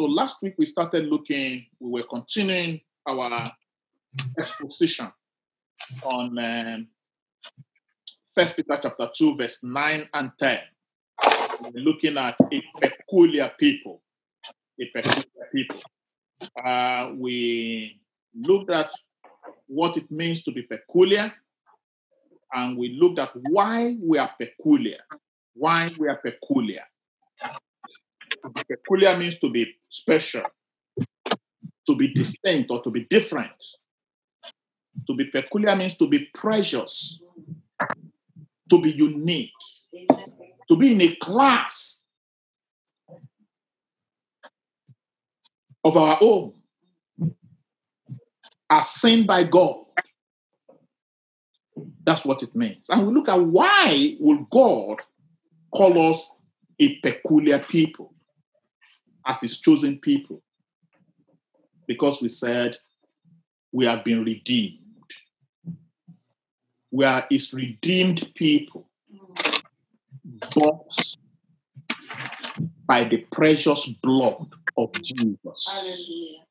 So last week we started looking, we were continuing our exposition on um, First Peter chapter 2, verse 9 and 10. We're looking at a peculiar people. A peculiar people. Uh, we looked at what it means to be peculiar, and we looked at why we are peculiar. Why we are peculiar. Peculiar means to be special, to be distinct, or to be different. To be peculiar means to be precious, to be unique, to be in a class of our own, as seen by God. That's what it means. And we look at why will God call us a peculiar people as his chosen people? Because we said we have been redeemed. We are his redeemed people, bought by the precious blood of Jesus.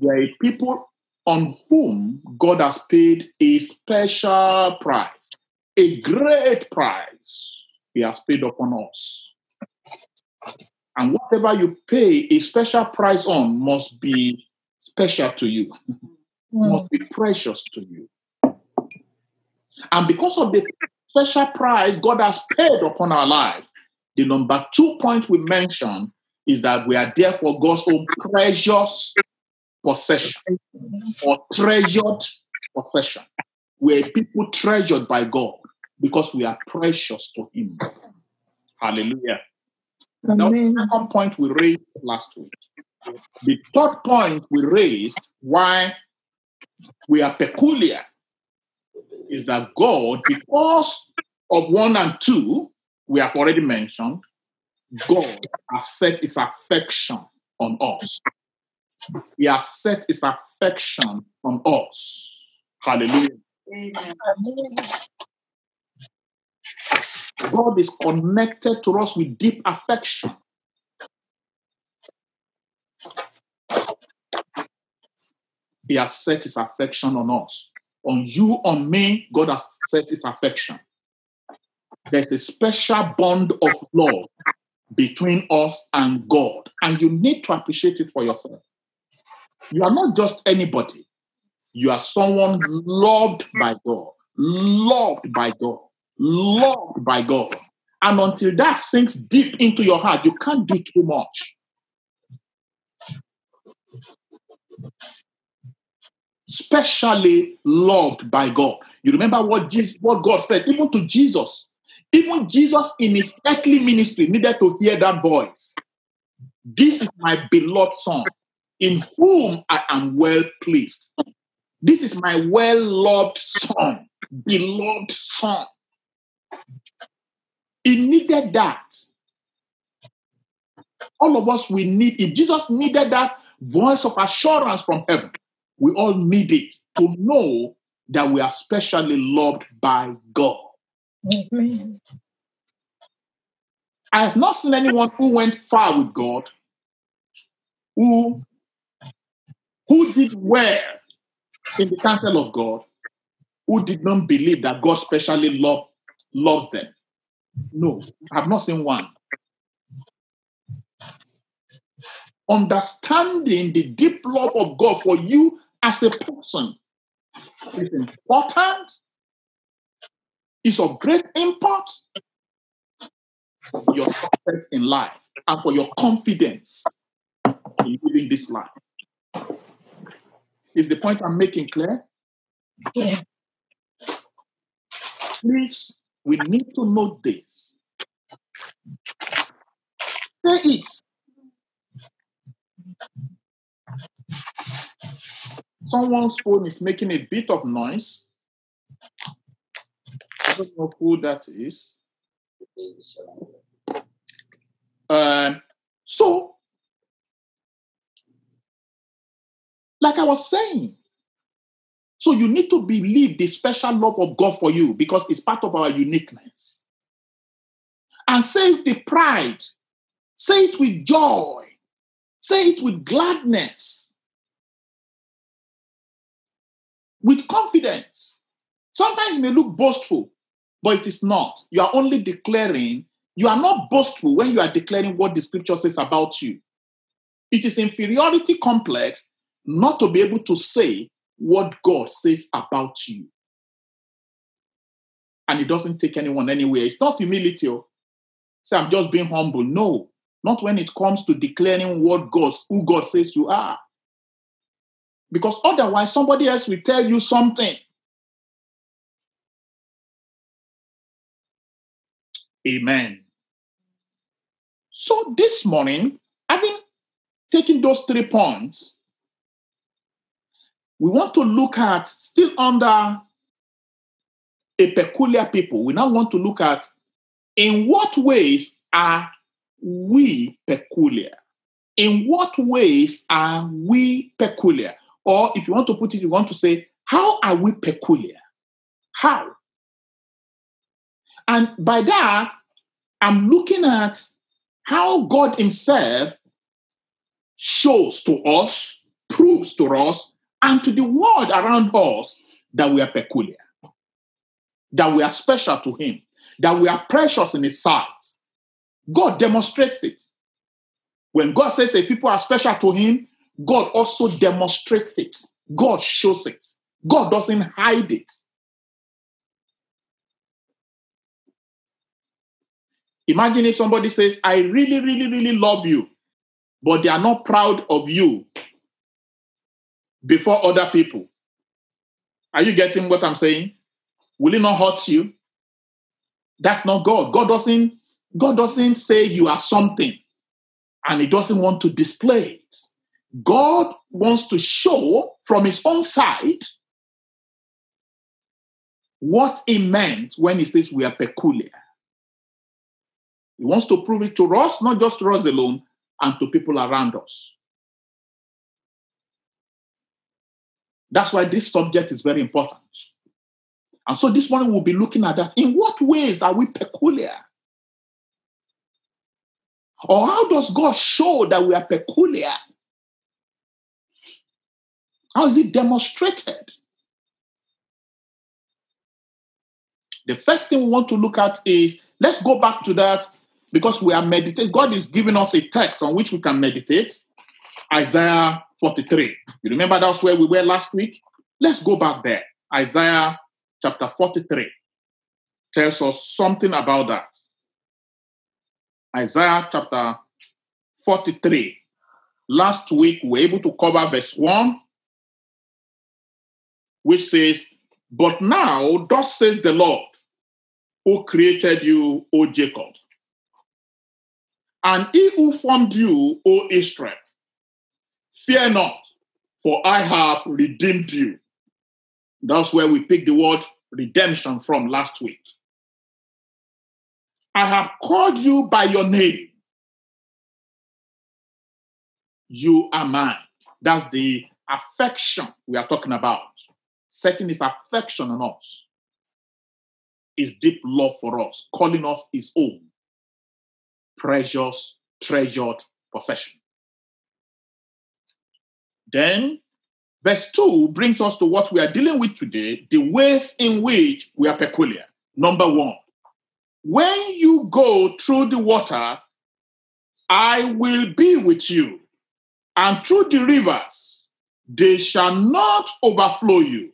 We are a people on whom God has paid a special price, a great price He has paid upon us. And whatever you pay a special price on must be special to you, hmm. must be precious to you. And because of the special price God has paid upon our life, the number two point we mentioned is that we are therefore God's own precious possession or treasured possession. We're people treasured by God because we are precious to Him. Hallelujah. That was the second point we raised last week. The third point we raised why we are peculiar is that God, because of one and two, we have already mentioned, God has set his affection on us. He has set his affection on us. Hallelujah. Amen. God is connected to us with deep affection. He has set his affection on us. On you, on me, God has set his affection. There's a special bond of love between us and God, and you need to appreciate it for yourself. You are not just anybody, you are someone loved by God, loved by God, loved by God. And until that sinks deep into your heart, you can't do too much. Specially loved by God. You remember what, Jesus, what God said, even to Jesus. Even Jesus in his earthly ministry needed to hear that voice. This is my beloved Son, in whom I am well pleased. This is my well loved Son, beloved Son. He needed that. All of us, we need, if Jesus needed that voice of assurance from heaven, we all need it to know that we are specially loved by God. Amen. I have not seen anyone who went far with God, who, who did well in the counsel of God, who did not believe that God specially love, loves them. No, I have not seen one. Understanding the deep love of God for you as a person is important, is of great import for your success in life and for your confidence in living this life. Is the point I'm making clear? Yeah. Please, we need to know this. Say it. Someone's phone is making a bit of noise. I don't know who that is. Um, so, like I was saying, so you need to believe the special love of God for you because it's part of our uniqueness. And say it with pride, say it with joy Say it with gladness, with confidence. Sometimes it may look boastful, but it is not. You are only declaring, you are not boastful when you are declaring what the scripture says about you. It is inferiority complex not to be able to say what God says about you. And it doesn't take anyone anywhere. It's not humility. Oh. Say, I'm just being humble. No, not when it comes to declaring what God, who God says you are. Because otherwise, somebody else will tell you something. Amen. So this morning, having taken those three points, we want to look at still under a peculiar people. We now want to look at in what ways are we peculiar? In what ways are we peculiar? Or if you want to put it, you want to say, how are we peculiar? How? And by that, I'm looking at how God Himself shows to us, proves to us, and to the world around us that we are peculiar, that we are special to Him, that we are precious in His sight. God demonstrates it. When God says that people are special to Him, God also demonstrates it. God shows it. God doesn't hide it. Imagine if somebody says, I really, really, really love you, but they are not proud of you before other people. Are you getting what I'm saying? Will it not hurt you? That's not God. God doesn't God doesn't say you are something and he doesn't want to display it. God wants to show from his own side what he meant when he says we are peculiar. He wants to prove it to us, not just to us alone, and to people around us. That's why this subject is very important. And so this morning we'll be looking at that. In what ways are we peculiar? Or how does God show that we are peculiar? How is it demonstrated? The first thing we want to look at is let's go back to that because we are meditating. God is giving us a text on which we can meditate. Isaiah 43. You remember that's where we were last week? Let's go back there. Isaiah chapter 43 tells us something about that. Isaiah chapter 43. Last week we were able to cover verse 1, which says, But now, thus says the Lord, who created you, O Jacob, and he who formed you, O Israel. Fear not, for I have redeemed you. That's where we picked the word redemption from last week. I have called you by your name. You are mine. That's the affection we are talking about. Setting his affection on us. His deep love for us, calling us his own. Precious, treasured possession. Then, verse 2 brings us to what we are dealing with today the ways in which we are peculiar. Number one, when you go through the waters, I will be with you, and through the rivers, they shall not overflow you.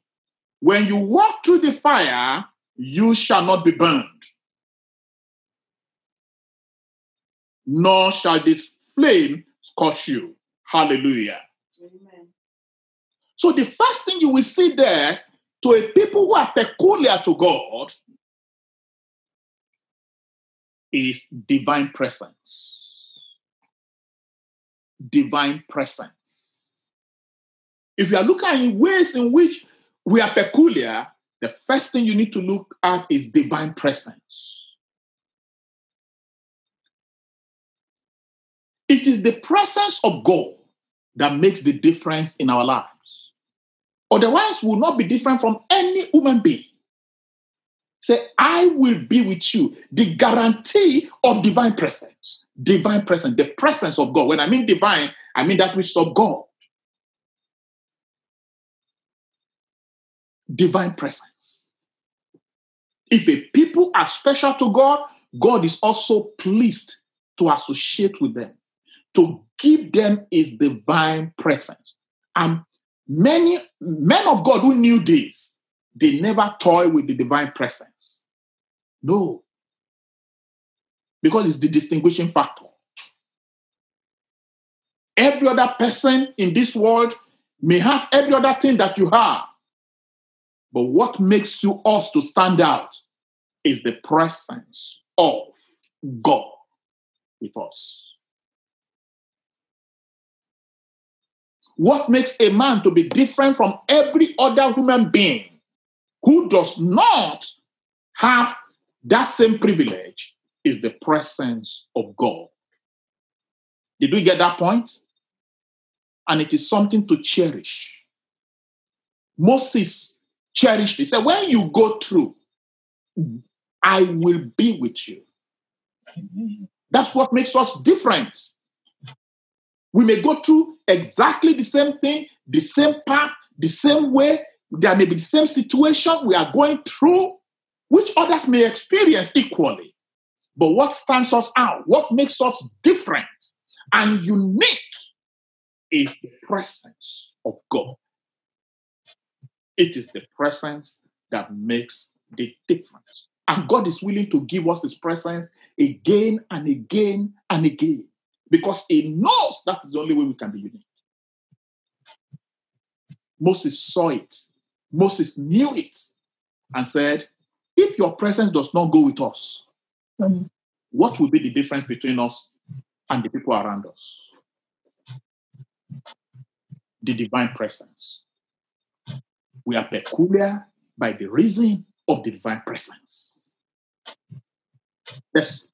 When you walk through the fire, you shall not be burned, nor shall this flame scorch you. Hallelujah. Amen. So, the first thing you will see there to a people who are peculiar to God is divine presence. Divine presence. If you are looking at ways in which we are peculiar, the first thing you need to look at is divine presence. It is the presence of God that makes the difference in our lives. Otherwise, we will not be different from any human being. Say, I will be with you. The guarantee of divine presence. divine presence, the presence of God. When I mean divine, I mean that which is of God. Divine presence. If a people are special to God, God is also pleased to associate with them, to give them his divine presence. And many men of God who knew this, they never toy with the divine presence. No. Because it's the distinguishing factor. Every other person in this world may have every other thing that you have. But what makes you us to stand out is the presence of God with us. What makes a man to be different from every other human being who does not have that same privilege is the presence of God. Did we get that point? And it is something to cherish. Moses cherished. He said, When you go through, I will be with you. That's what makes us different. We may go through exactly the same thing, the same path, the same way. There may be the same situation we are going through, which others may experience equally. But what stands us out, what makes us different and unique is the presence of God. It is the presence that makes the difference. And God is willing to give us his presence again and again and again because he knows that is the only way we can be unique. Moses saw it, Moses knew it, and said, If your presence does not go with us, Mhm. what will be the difference between us and the people around us? The divine presence. We are peculiar by the reason of the divine presence. Yes.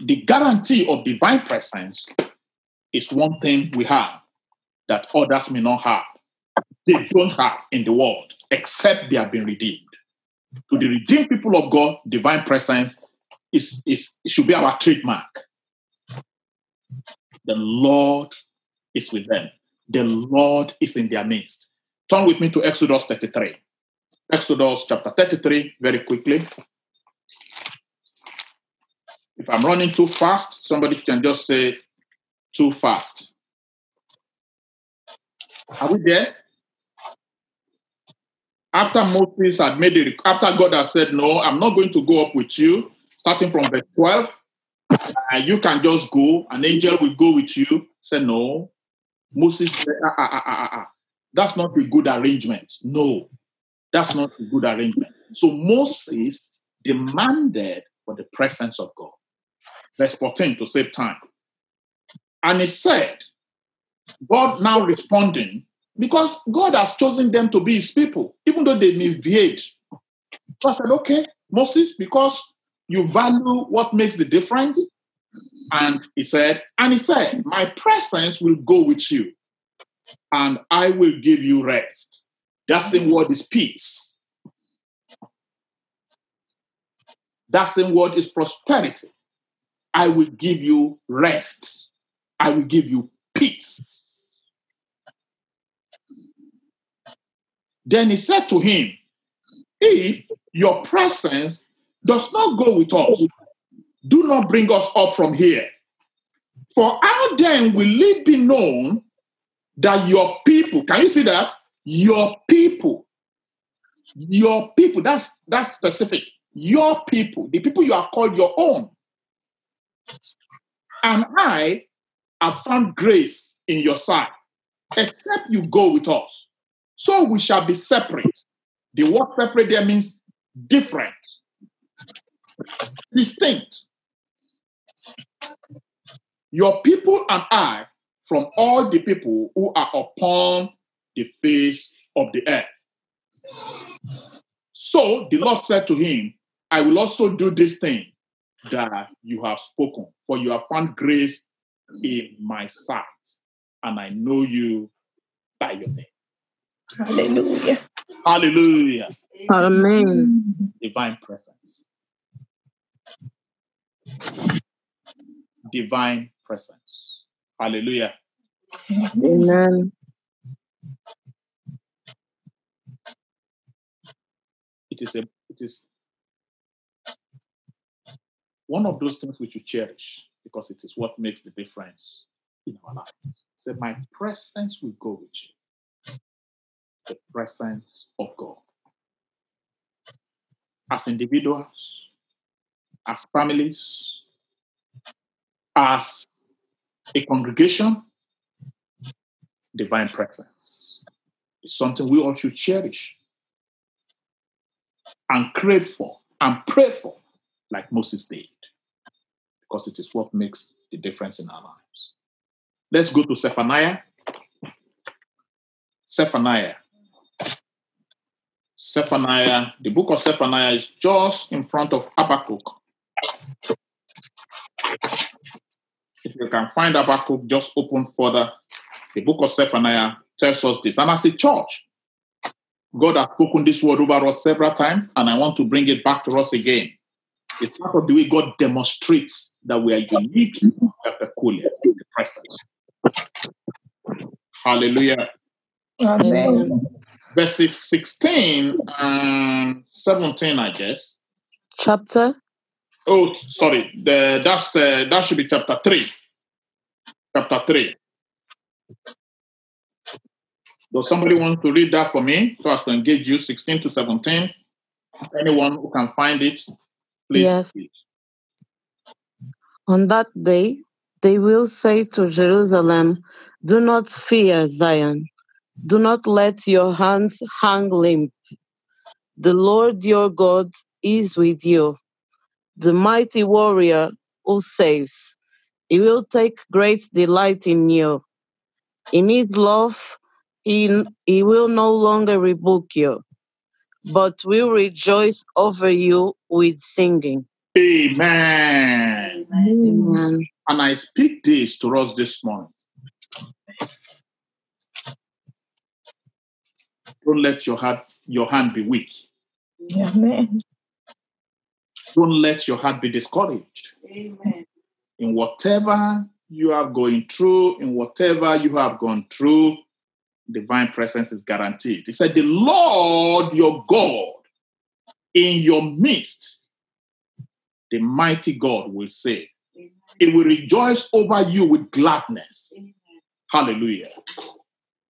The guarantee of divine presence is one thing we have that others may not have. They don't have in the world, except they have been redeemed. To the redeemed people of God, divine presence is, is should be our trademark. The Lord is with them. The Lord is in their midst. Turn with me to Exodus 33. Exodus chapter 33, very quickly. If I'm running too fast, somebody can just say too fast. Are we there? After Moses had made it, after God had said, No, I'm not going to go up with you, starting from verse 12, uh, you can just go, an angel will go with you. Said, No. Moses said, ah, ah, ah, ah, ah. That's not a good arrangement. No, that's not a good arrangement. So Moses demanded for the presence of God. Verse 14 to save time. And he said, God now responding, because God has chosen them to be his people, even though they misbehaved. God said, Okay, Moses, because you value what makes the difference. And he said, and he said, My presence will go with you, and I will give you rest. That same word is peace. That same word is prosperity. I will give you rest. I will give you peace. Then he said to him, If your presence does not go with us, do not bring us up from here. For how then will it be known that your people, can you see that? Your people, your people, that's that's specific. Your people, the people you have called your own. And I have found grace in your sight, except you go with us. So we shall be separate. The word separate there means different, distinct. Your people and I from all the people who are upon the face of the earth. So the Lord said to him, I will also do this thing that you have spoken, for you have found grace in my sight, and I know you by your name. Hallelujah. Hallelujah. Amen. Divine presence. divine presence. Hallelujah. Amen. It is a it is one of those things we should cherish because it is what makes the difference in our life. Say, my presence will go with you. The presence of God. As individuals, as families, as a congregation, divine presence is something we all should cherish and crave for and pray for, like Moses did, because it is what makes the difference in our lives. Let's go to Zephaniah. Zephaniah. Zephaniah, the book of Zephaniah is just in front of Habakkuk. If you can find Habakkuk, just open further. The book of Zephaniah tells us this. And as a church, God has spoken this word over us several times, and I want to bring it back to us again. It's part of the way God demonstrates that we are unique peculiar in the presence. Hallelujah. Amen. Verses 16 and 17, I guess. Chapter? Oh, sorry. The, that's the, that should be chapter 3. Chapter 3. Does somebody want to read that for me so as to engage you 16 to 17? Anyone who can find it, please. Yes. read. On that day, they will say to Jerusalem, Do not fear, Zion. Do not let your hands hang limp. The Lord your God is with you, the mighty warrior who saves. He will take great delight in you. In his love, he, he will no longer rebuke you, but will rejoice over you with singing. Amen. Amen. And I speak this to us this morning. Don't let your heart, your hand be weak. Amen. Don't let your heart be discouraged. Amen. In whatever you are going through, in whatever you have gone through, divine presence is guaranteed. He said, The Lord your God in your midst, the mighty God will say, Amen. He will rejoice over you with gladness. Amen. Hallelujah.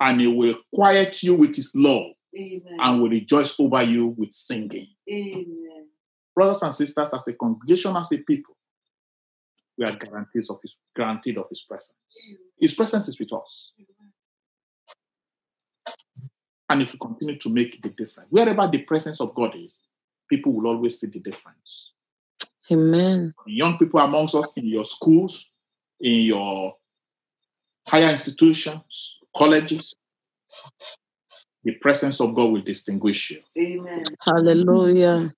And he will quiet you with his love Amen. and will rejoice over you with singing. Amen. Brothers and sisters, as a congregation, as a people, we are of his guaranteed of his presence. His presence is with us. And if will continue to make the difference. Wherever the presence of God is, people will always see the difference. Amen. Young people amongst us in your schools, in your higher institutions, colleges, the presence of God will distinguish you. Amen. Hallelujah.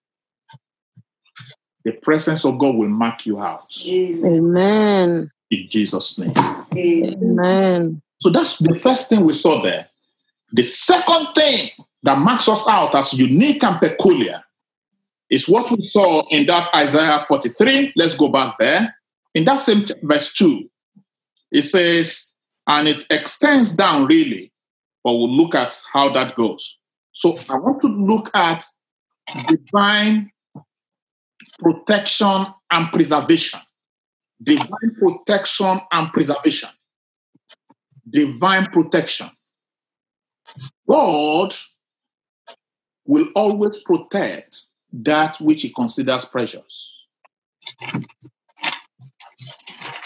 The presence of God will mark you out Amen. Amen. in Jesus' name. Amen. Amen. So that's the first thing we saw there. The second thing that marks us out as unique and peculiar is what we saw in that Isaiah 43. Let's go back there. In that same verse 2, it says, and it extends down really, but we'll look at how that goes. So I want to look at divine protection and preservation. Divine protection and preservation. Divine protection. God will always protect that which he considers precious.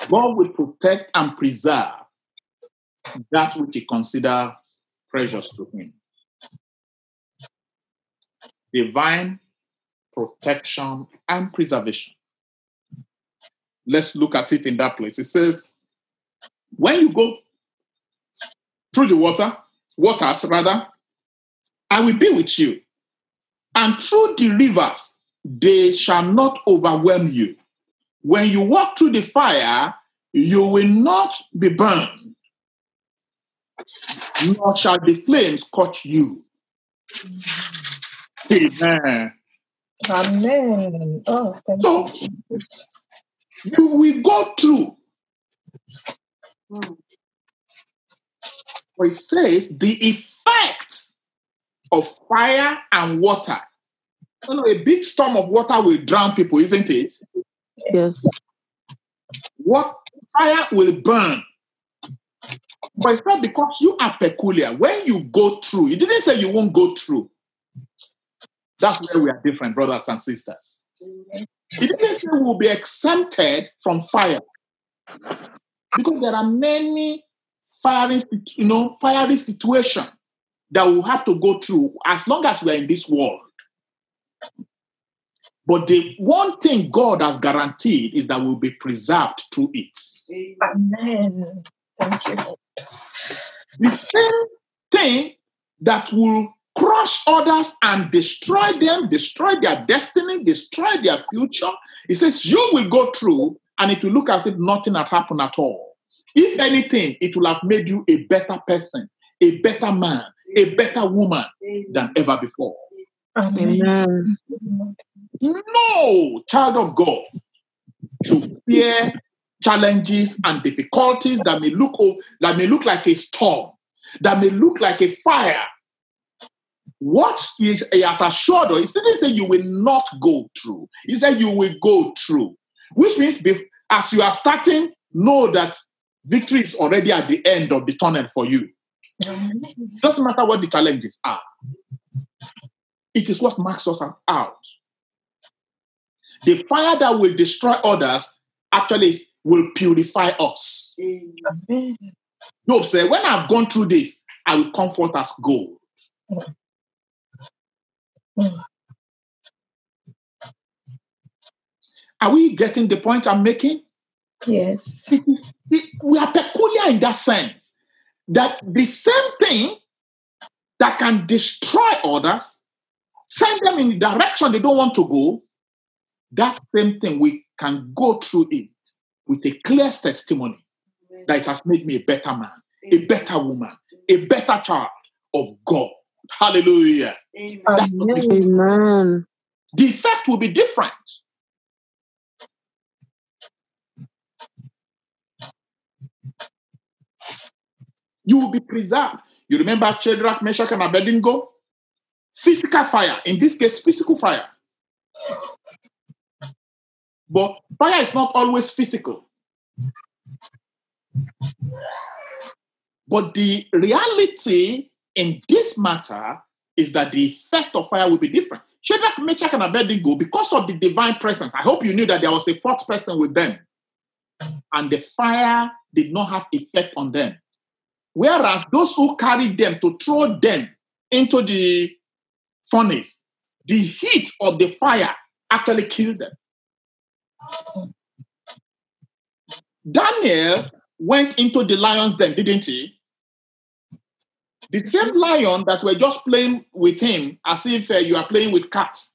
God will protect and preserve that which he considers precious to him. Divine protection and preservation. Let's look at it in that place. It says, when you go through the water, waters rather, I will be with you. And through the rivers, they shall not overwhelm you. When you walk through the fire, you will not be burned, nor shall the flames scorch you. Amen. Amen. Oh, thank So- you, Jesus. You will go through. Mm. But it says the effect of fire and water. You know, a big storm of water will drown people, isn't it? Yes. What fire will burn. But it's not because you are peculiar. When you go through, it didn't say you won't go through. That's where we are different, brothers and sisters. It didn't say we'll be exempted from fire. Because there are many fiery, you know, fiery situations that we'll have to go through as long as we're in this world. But the one thing God has guaranteed is that we'll be preserved through it. Amen. Thank you, The same thing that will crush others and destroy them, destroy their destiny, destroy their future. He says, You will go through, and it will look as if nothing had happened at all. If anything, it will have made you a better person, a better man, a better woman than ever before. Amen. No child of God should fear challenges and difficulties that may look that may look like a storm, that may look like a fire. What is he has assured us, he didn't say you will not go through. He said you will go through, which means as you are starting, know that victory is already at the end of the tunnel for you. Doesn't matter what the challenges are. It is what marks us out. The fire that will destroy others actually will purify us. Amen. Job said, When I've gone through this, I will comfort as gold. Are we getting the point I'm making? Yes. We are peculiar in that sense that the same thing that can destroy others, send them in the direction they don't want to go, that same thing we can go through it with a clear testimony that it has made me a better man, a better woman, a better child of God. Hallelujah. That's what we- Amen. Amen. the effect will be different. You will be preserved. You remember Shadrach, Meshach, and Abednego? Physical fire, in this case, physical fire. But fire is not always physical. But the reality in this matter is that the effect of fire will be different. Shadrach, Meshach, and Abednego, because of the divine presence, I hope you knew that there was a fourth person with them, and the fire did not have effect on them. Whereas those who carried them to throw them into the furnace, the heat of the fire actually killed them. Daniel went into the lion's den, didn't he? The same lion that were just playing with him as if uh, you are playing with cats.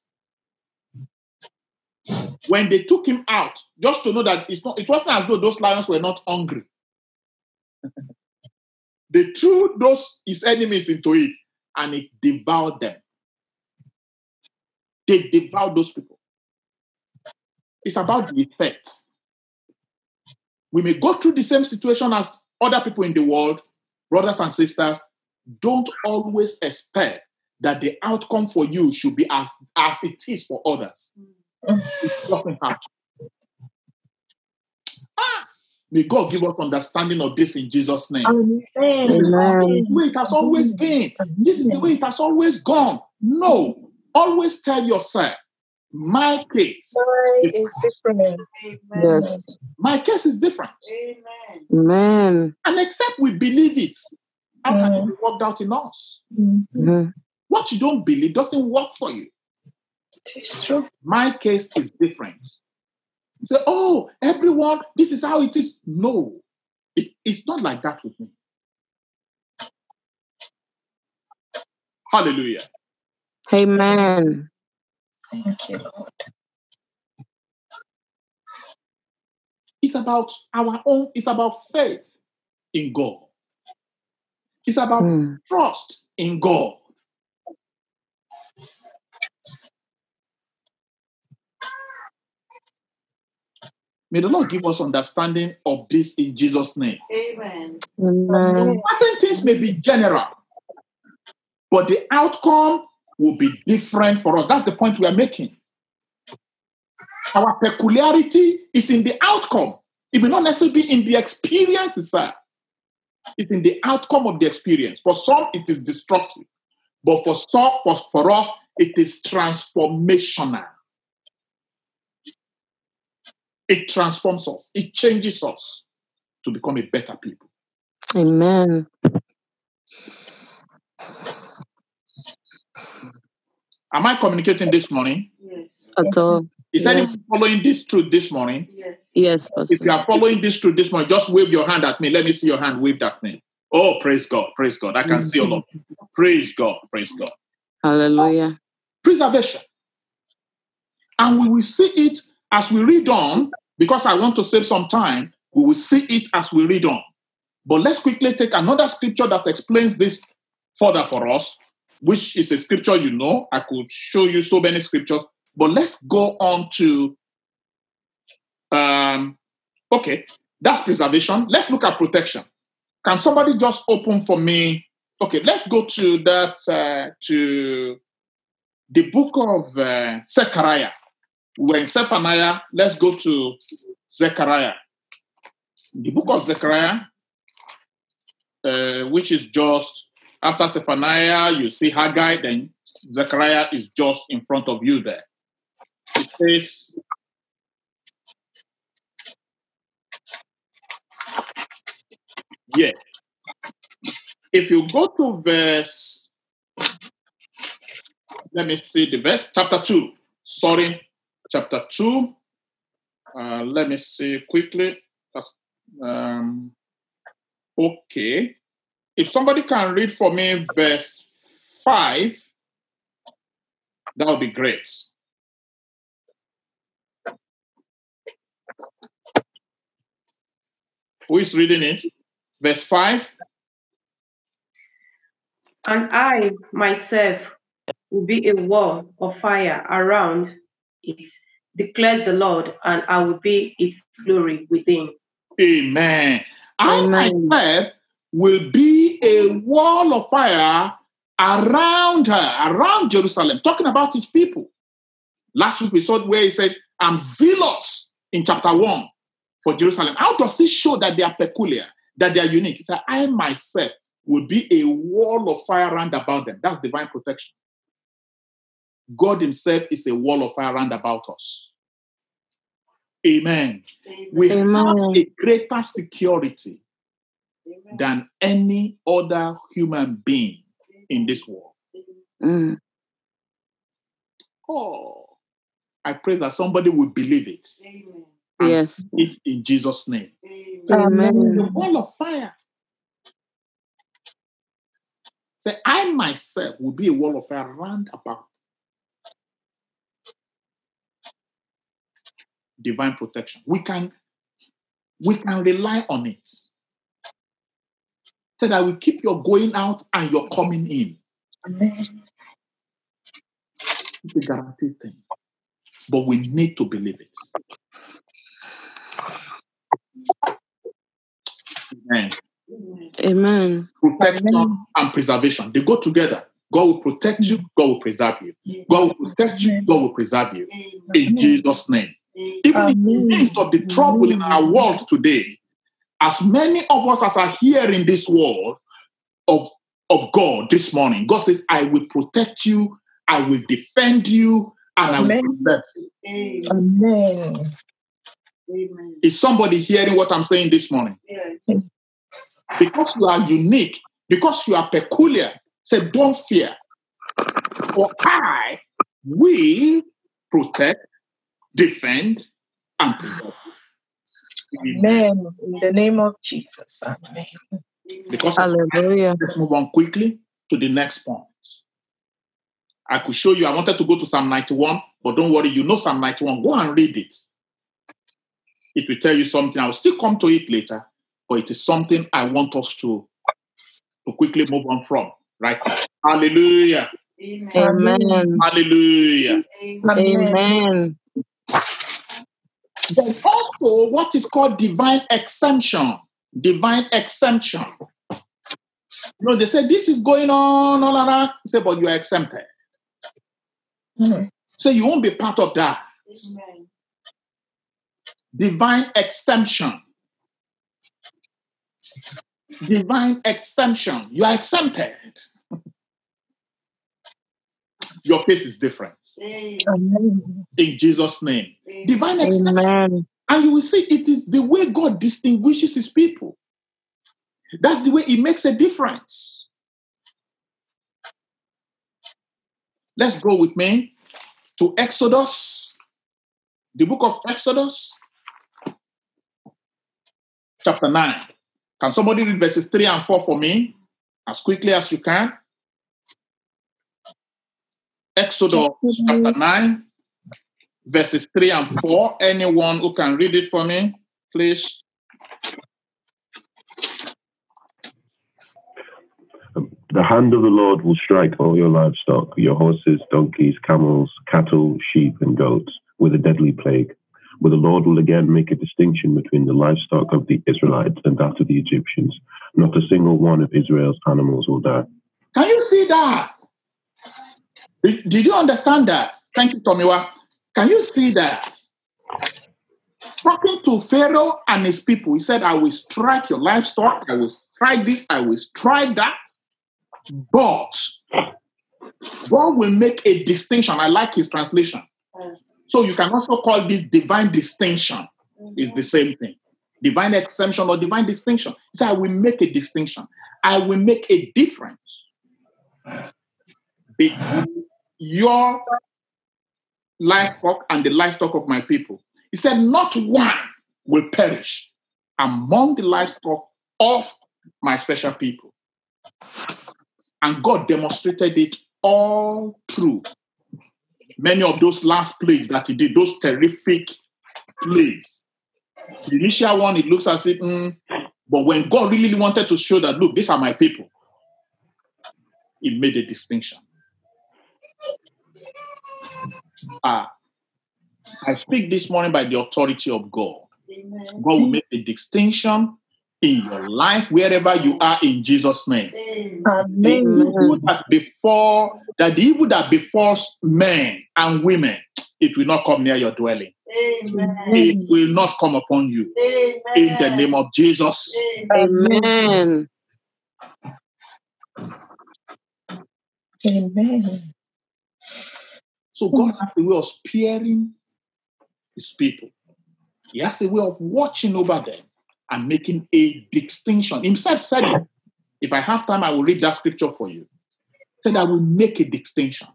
When they took him out, just to know that it's not, it wasn't as though those lions were not hungry. they threw those his enemies into it and it devoured them. They devoured those people. It's about the effect. We may go through the same situation as other people in the world, brothers and sisters. Don't always expect that the outcome for you should be as, as it is for others. It doesn't have to. May God give us understanding of this in Jesus' name. Amen. Amen. the way it has always been. This is the way it has always gone. No. Always tell yourself, my case, Mine is different. Yes. my case is different. Amen. And except we believe it, how can it Mhm. be worked out in us? Mhm. Mhm. What you don't believe doesn't work for you. It is true. My case is different. You say, oh, everyone, this is how it is. No, it- it's not like that with me. Hallelujah. Amen. Thank you, Lord. It's about our own, it's about faith in God. It's about Mm. trust in God. May the Lord give us understanding of this in Jesus' name. Amen. Amen. Certain things may be general, but the outcome will be different for us. That's the point we are making. Our peculiarity is in the outcome. It may not necessarily be in the experience itself. It's in the outcome of the experience. For some, it is destructive. But for some, for, for us, it is transformational. It transforms us, it changes us to become a better people. Amen. Am I communicating this morning? Yes. At all. Is Yes. anyone following this truth this morning? Yes. Yes, If you are following this truth this morning, just wave your hand at me. Let me see your hand waved at me. Oh, praise God, praise God. I can see all of you. Praise God, praise God. Hallelujah. Preservation. And we will see it as we read on, because I want to save some time, we will see it as we read on. But let's quickly take another scripture that explains this further for us, which is a scripture you know. I could show you so many scriptures, but let's go on to um okay, that's preservation. Let's look at protection. Can somebody just open for me? Okay, let's go to that uh, to the book of uh, Zechariah. We're Zephaniah. Let's go to Zechariah. The book of Zechariah, uh, which is just after Zephaniah, you see Haggai, then Zechariah is just in front of you there. It says, yeah. If you go to verse, let me see the verse, chapter 2. Sorry, chapter 2. Uh, let me see quickly. Um, okay. If somebody can read for me verse 5, that would be great. Who is reading it? Verse 5. And I myself will be a wall of fire around it, declares the Lord, and I will be its glory within. Amen. I Amen. myself will be a wall of fire around her, around Jerusalem, talking about his people. Last week we saw where he says, I'm zealous in chapter 1 for Jerusalem. How does this show that they are peculiar, that they are unique? He said, I myself will be a wall of fire round about them. That's divine protection. God Himself is a wall of fire round about us. Amen. We Amen. have a greater security Amen. than any other human being in this world. Mm. Oh, I pray that somebody will believe it. Amen. Yes. It in Jesus' name. Amen. It's a Amen. wall of fire. Say, I myself will be a wall of fire round about. Divine protection. We can, we can rely on it. So that we keep your going out and your coming in. Amen. It's a guaranteed thing. But we need to believe it. Amen. Amen. Protection Amen. and preservation. They go together. God will protect you, God will preserve you. God will protect you, God will preserve you. In Jesus' name. Amen. Even in the midst of the trouble in our world today, as many of us as are here in this world of, of God this morning, God says, I will protect you, I will defend you, and I will Amen. preserve you. Amen. Amen. Amen. Is somebody hearing what I'm saying this morning? Yes. Because you are unique, because you are peculiar, say, don't fear. For I will protect, defend, and preserve you. Amen. In the name of Jesus. Amen. Because Hallelujah. let's move on quickly to the next point. I could show you, I wanted to go to Psalm 91, but don't worry, you know Psalm 91. Go and read it. It will tell you something. I'll still come to it later, but it is something I want us to, to quickly move on from. Right? now. Hallelujah. Amen. Amen. Hallelujah. Amen. Amen. Then also what is called divine exemption. Divine exemption. You know, they say this is going on all around. You say, but you are exempted. Mm. So you won't be part of that. Amen. Divine exemption. Divine exemption. You are exempted. Case is different. Amen. Amen. In Jesus' name. Divine exemption. Amen. And you will see it is the way God distinguishes his people. That's the way it makes a difference. Let's go with me to Exodus, the book of Exodus, chapter 9. Can somebody read verses 3 and 4 for me as quickly as you can? Exodus chapter 9, verses 3 and 4. Anyone who can read it for me, please. The hand of the Lord will strike all your livestock, your horses, donkeys, camels, cattle, sheep, and goats, with a deadly plague. But the Lord will again make a distinction between the livestock of the Israelites and that of the Egyptians. Not a single one of Israel's animals will die. Can you see that? Did you understand that? Thank you, Tomiwa. Can you see that? Talking to Pharaoh and his people, he said, I will strike your livestock, I will strike this, I will strike that. But God will make a distinction. I like his translation. So you can also call this divine distinction. It's the same thing. Divine exemption or divine distinction. He said, I will make a distinction. I will make a difference between your livestock and the livestock of my people. He said, Not one will perish among the livestock of my special people. And God demonstrated it all through many of those last plagues that He did, those terrific plagues. The initial one, it looks as if, mm, but when God really wanted to show that, look, these are my people, He made a distinction. Ah, I speak this morning by the authority of God. Amen. God will make a distinction in your life wherever you are in Jesus' name. Amen. The evil that before that the evil that befalls men and women, it will not come near your dwelling. Amen. It will not come upon you. In the name of Jesus. Amen. Amen. So God has a way of sparing his people. He has a way of watching over them and making a distinction. Himself said it. If I have time, I will read that scripture for you. He said, I will make a distinction.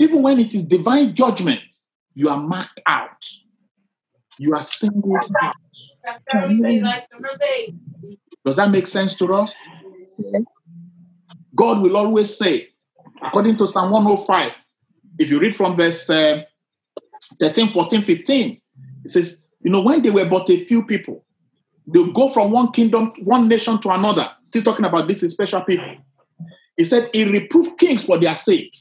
Even when it is divine judgment, you are marked out. You are singled out. Does that make sense to us? God will always say, according to Psalm 105, if you read from verse uh, 13, 14, 15, it says, you know, when they were but a few people, they'll go from one kingdom, one nation to another. Still talking about this special people. He said, He reproved kings for their sake.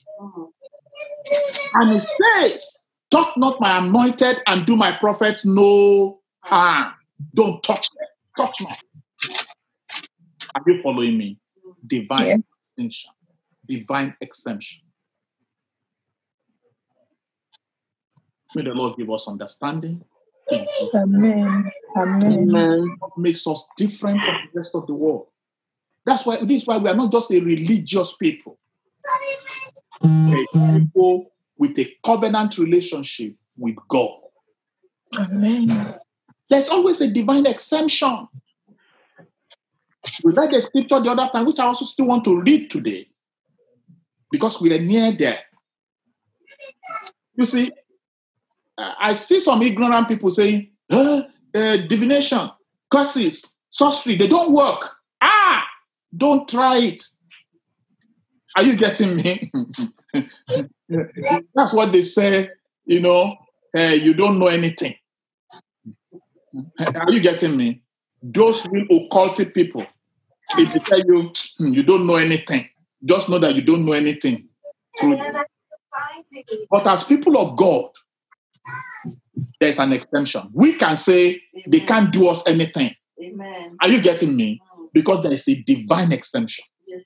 And he says, Touch not my anointed and do my prophets no harm. Don't touch them. Touch not. Are you following me? Divine Yeah. divine exemption. May the Lord give us understanding. Amen. Amen. Amen. what makes us different from the rest of the world. That's why this is why we are not just a religious people. A people with a covenant relationship with God. Amen. There's always a divine exemption. We read the scripture the other time, which I also still want to read today, because we are near there. You see, I see some ignorant people saying, "Uh, uh, divination, curses, sorcery, they don't work. Ah, don't try it. Are you getting me? That's what they say, you know, uh, you don't know anything. Are you getting me? Those real occultic people, if they tell you "Hmm, you don't know anything, just know that you don't know anything. But as people of God, there's an exemption. We can say they can't do us anything. Amen. Are you getting me? Mm. Because there is a divine exemption. Yes.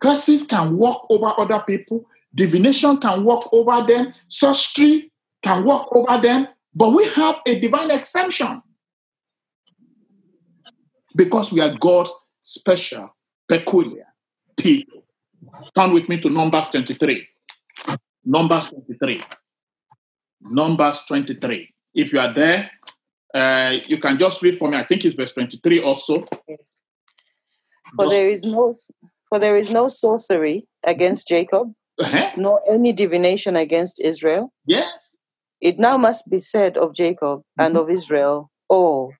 Curses can walk over other people, divination can walk over them, sorcery can walk over them, but we have a divine exemption because we are God's special, peculiar people. Turn with me to Numbers 23. Numbers 23. Numbers 23. If you are there, uh, you can just read for me. I think it's verse 23 also. Yes. For Just- there is no for there is no sorcery against Jacob, Uh-huh. nor any divination against Israel. Yes. It now must be said of Jacob and of Israel, oh,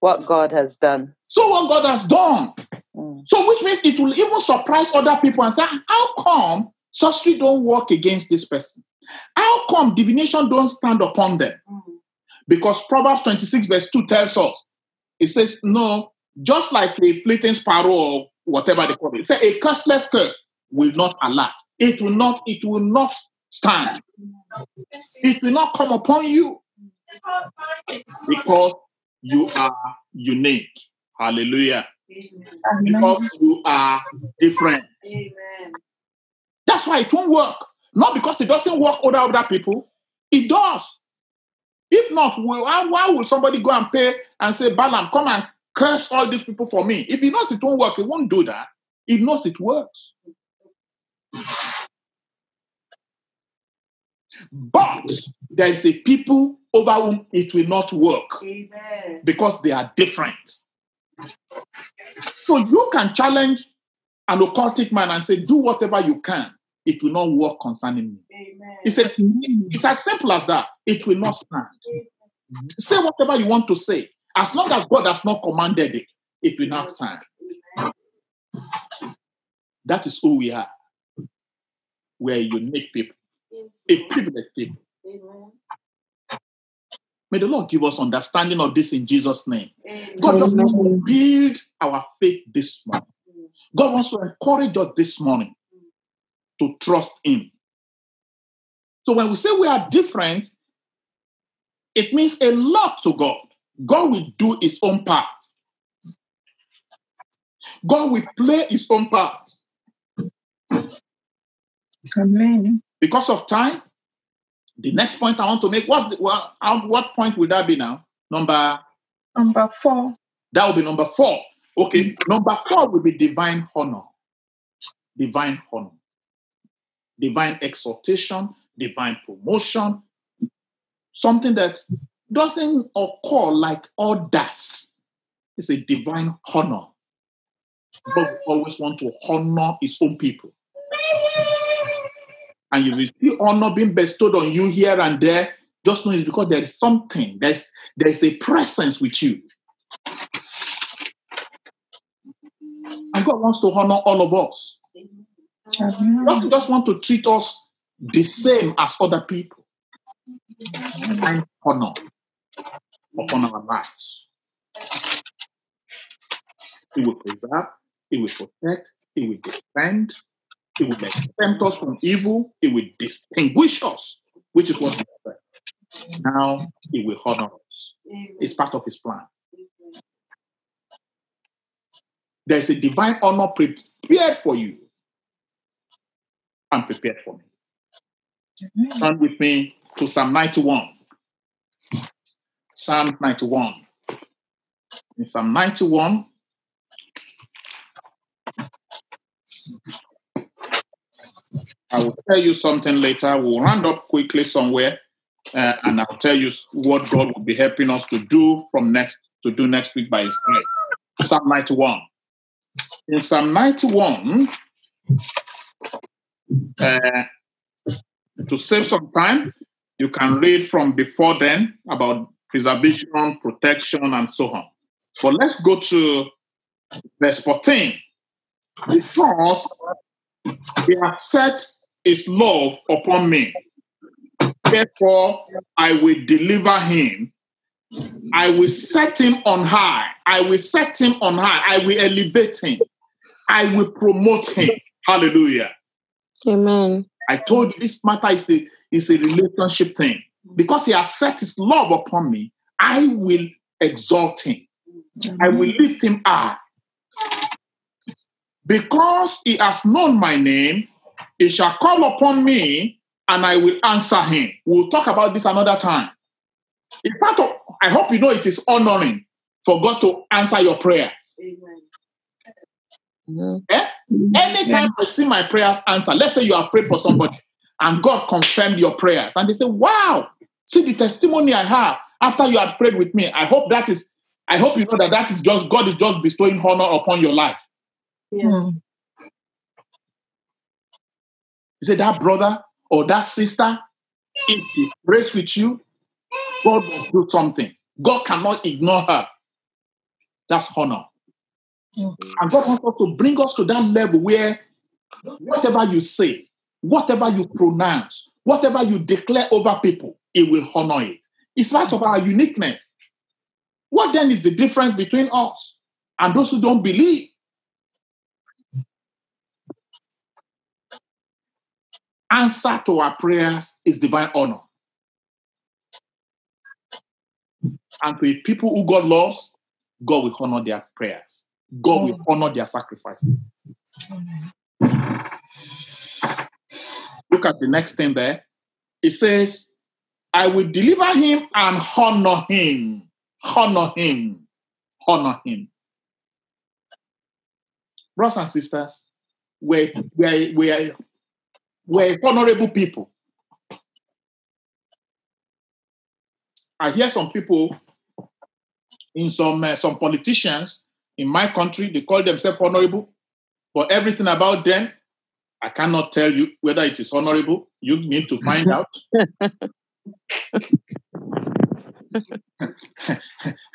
what God has done. So what God has done. Mm. So which means it will even surprise other people and say, how come sorcery don't work against this person? How come divination don't stand upon them? Mm. Because Proverbs 26 verse 2 tells us, it says, no, just like a fleeting sparrow or whatever they call it, say a curseless curse will not alert. It will not, it will not stand. It will not come upon you because you are unique. Hallelujah. Amen. Because you are different. Amen. That's why it won't work. Not because it doesn't work over other people. It does. If not, why, why will somebody go and pay and say, Balaam, come and curse all these people for me? If he knows it won't work, he won't do that. He knows it works. But there is a people over whom it will not work Amen. because they are different. So you can challenge an occultic man and say, do whatever you can. It will not work concerning me. Amen. It's, a, it's as simple as that. It will not stand. Say whatever you want to say. As long as God has not commanded it, it will not stand. That is who we are. We're unique people, a privileged people. Amen. May the Lord give us understanding of this in Jesus' name. Amen. God just wants to build our faith this morning. God wants to encourage us this morning to trust Him. So when we say we are different, it means a lot to God. God will do His own part. God will play His own part. Amen. Because of time, the next point I want to make, what's the, what, what point will that be now? Number Number four. That will be number four. Okay, number four will be divine honor. Divine honor. Divine exaltation, divine promotion. Something that doesn't occur like others. It's a divine honor. God always want to honor his own people. And you will see honor being bestowed on you here and there. Just know it's because there is something, there's there's a presence with you. And God wants to honor all of us. He doesn't just want to treat us the same as other people. Divine honor upon our lives. He will preserve, He will protect, He will defend, He will exempt us from evil, He will distinguish us, which is what we said. Now He will honor us. It's part of His plan. There's a divine honor prepared for you and prepared for me. Amen. Turn with me to Psalm 91. Psalm 91. In Psalm 91, I will tell you something later. We'll round up quickly somewhere, uh, and I'll tell you what God will be helping us to do from next to do next week by His grace. Psalm 91. In Psalm 91, uh, to save some time, you can read from before then about preservation, protection, and so on. But let's go to verse 14. Because he has set his love upon me. Therefore, I will deliver him. I will set him on high. I will set him on high. I will elevate him. I will promote him. Hallelujah. Amen. I told you this matter is a, is a relationship thing. Because he has set his love upon me, I will exalt him. I will lift him up. Because he has known my name, he shall call upon me and I will answer him. We'll talk about this another time. In fact, I hope you know it is honoring for God to answer your prayers. Amen. Mhm. Eh? Anytime I see my prayers answered, let's say you have prayed for somebody and God confirmed your prayers, and they say, Wow, see the testimony I have after you had prayed with me. I hope that is, I hope you know that that is just God is just bestowing honor upon your life. Yes. Mm. You say that brother or that sister, if he prays with you, God will do something. God cannot ignore her. That's honor. And God wants us to bring us to that level where whatever you say, whatever you pronounce, whatever you declare over people, it will honor it. It's part of our uniqueness. What then is the difference between us and those who don't believe? Answer to our prayers is divine honor. And to a people who God loves, God will honor their prayers. God will honor their sacrifices. Look at the next thing there. It says, I will deliver him and honor him. Honor him. Honor him. Brothers and sisters, we're, we're, we're, we're honorable people. I hear some people in some uh, some politicians in my country, they call themselves honorable, but everything about them, I cannot tell you whether it is honorable. You need to find out.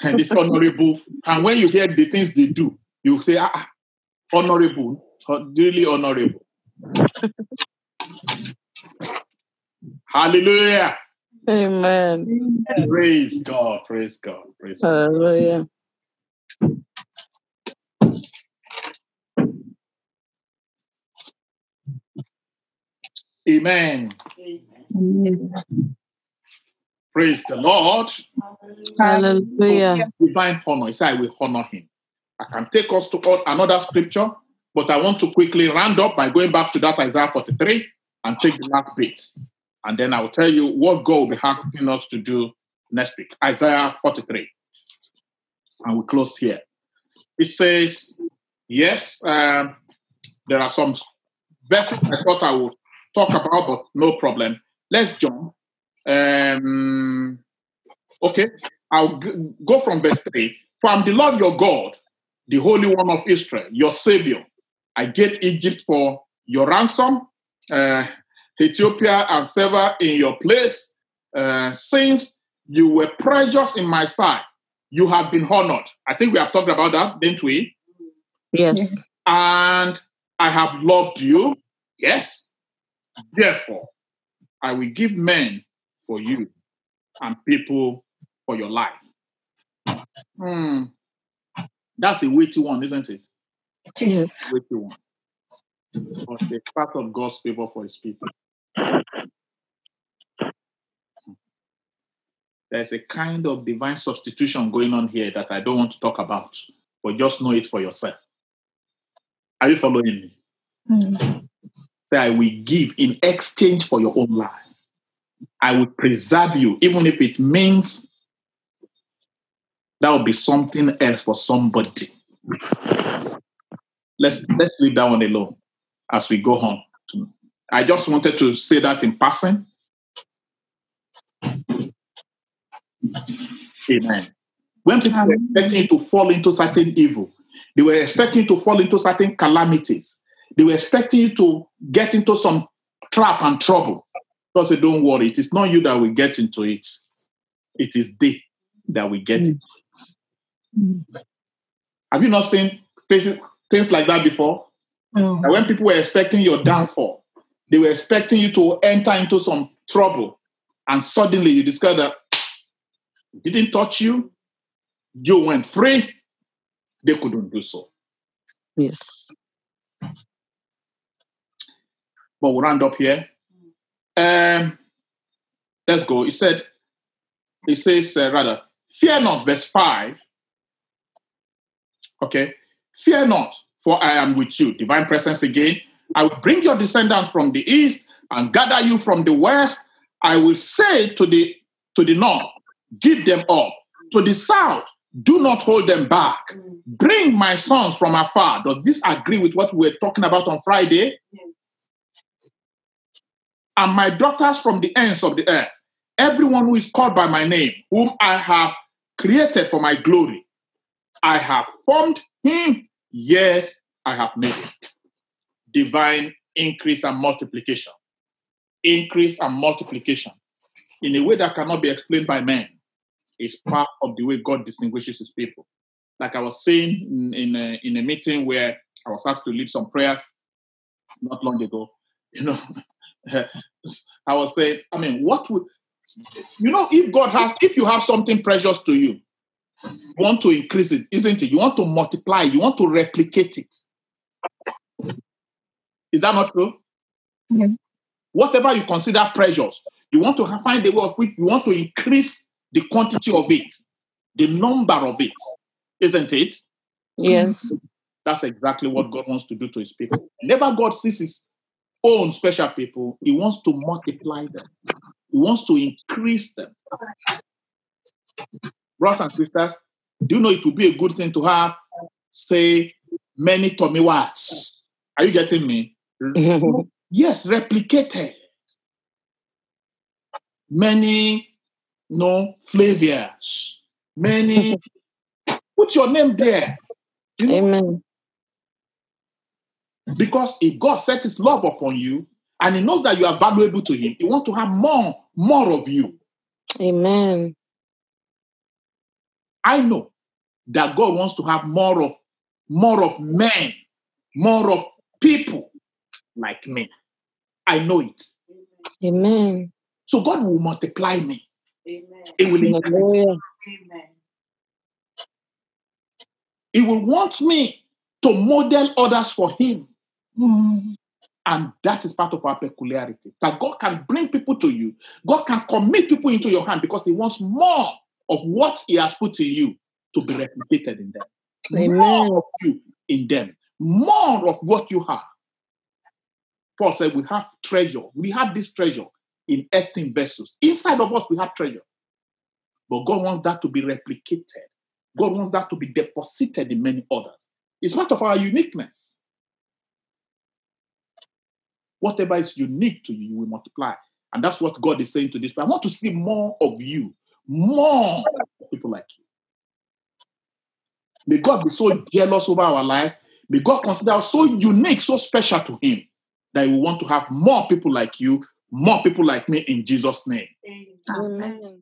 and it's honorable. And when you hear the things they do, you say, ah, ah, honorable, really honorable. Hallelujah. Amen. Praise God. Praise God. Praise God. Amen. Amen. Praise the Lord. Hallelujah. Divine honor. He said, I will honor him. I can take us to all- another scripture, but I want to quickly round up by going back to that Isaiah 43 and take the last bit. And then I'll tell you what God will be asking us to do next week. Isaiah 43. And we close here. It says, yes, um, there are some verses I thought I would talk about, but no problem. Let's jump. Um, okay, I'll g- go from verse 3. For I'm the Lord your God, the Holy One of Israel, your Savior. I gave Egypt for your ransom, uh, Ethiopia and Seba in your place. Uh, since you were precious in my sight, you have been honored. I think we have talked about that, didn't we? Yes. and I have loved you. Yes. Therefore, I will give men for you and people for your life. Hmm. That's a weighty one, isn't it? It is. Weighty one. But it's part of God's favor for his people. There's a kind of divine substitution going on here that I don't want to talk about, but just know it for yourself. Are you following me? Mm. Say, I will give in exchange for your own life. I will preserve you, even if it means that will be something else for somebody. Let's let's leave that one alone as we go on. I just wanted to say that in passing. Amen. When people were expecting to fall into certain evil, they were expecting to fall into certain calamities. They were expecting you to get into some trap and trouble. God said, Don't worry, it is not you that will get into it. It is they that will get Mm. into it. Have you not seen places, things like that before? Mm. When people were expecting your downfall, they were expecting you to enter into some trouble, and suddenly you discover that it didn't touch you, you went free, they couldn't do so. Yes. But we'll round up here. Um, let's go. He said, he says, uh, rather, fear not, verse 5. Okay, fear not, for I am with you. Divine presence again. I will bring your descendants from the east and gather you from the west. I will say to the to the north, give them up. To the south, do not hold them back. Bring my sons from afar. Does this agree with what we were talking about on Friday? And my daughters from the ends of the earth. Everyone who is called by my name, whom I have created for my glory. I have formed him. Yes, I have made him. Divine increase and multiplication. Increase and multiplication in a way that cannot be explained by men is part of the way God distinguishes his people. Like I was saying in, in, a, in a meeting where I was asked to lead some prayers not long ago, you know, I was saying, I mean, what would, you know, if God has, if you have something precious to you, you want to increase it, isn't it? You want to multiply, you want to replicate it. Is that not true? Yeah. Whatever you consider precious, you want to have, find a way of which you want to increase the quantity of it, the number of it, isn't it? Yes. That's exactly what God wants to do to his people. Whenever God sees his own special people, he wants to multiply them. He wants to increase them. Brothers and sisters, do you know it would be a good thing to have, say, many Tomiwas? Are you getting me? Yes, replicated. Many no Flavias. Many put your name there. You know, Amen. Because if God set his love upon you and he knows that you are valuable to him, he wants to have more, more of you. Amen. I know that God wants to have more of more of men, more of people like me. I know it. Amen. So God will multiply me. Amen. He will increase. Hallelujah. He will want me to model others for him. Mm. And that is part of our peculiarity. That God can bring people to you. God can commit people into your hand because He wants more of what He has put in you to be replicated in them. Amen. More of you in them. More of what you have. Paul said, We have treasure. We have this treasure in earthen vessels. Inside of us, we have treasure. But God wants that to be replicated. God wants that to be deposited in many others. It's part of our uniqueness. Whatever is unique to you, you will multiply. And that's what God is saying to this. But I want to see more of you, more people like you. May God be so jealous over our lives. May God consider us so unique, so special to Him that He will want to have more people like you, more people like me in Jesus' name. Amen.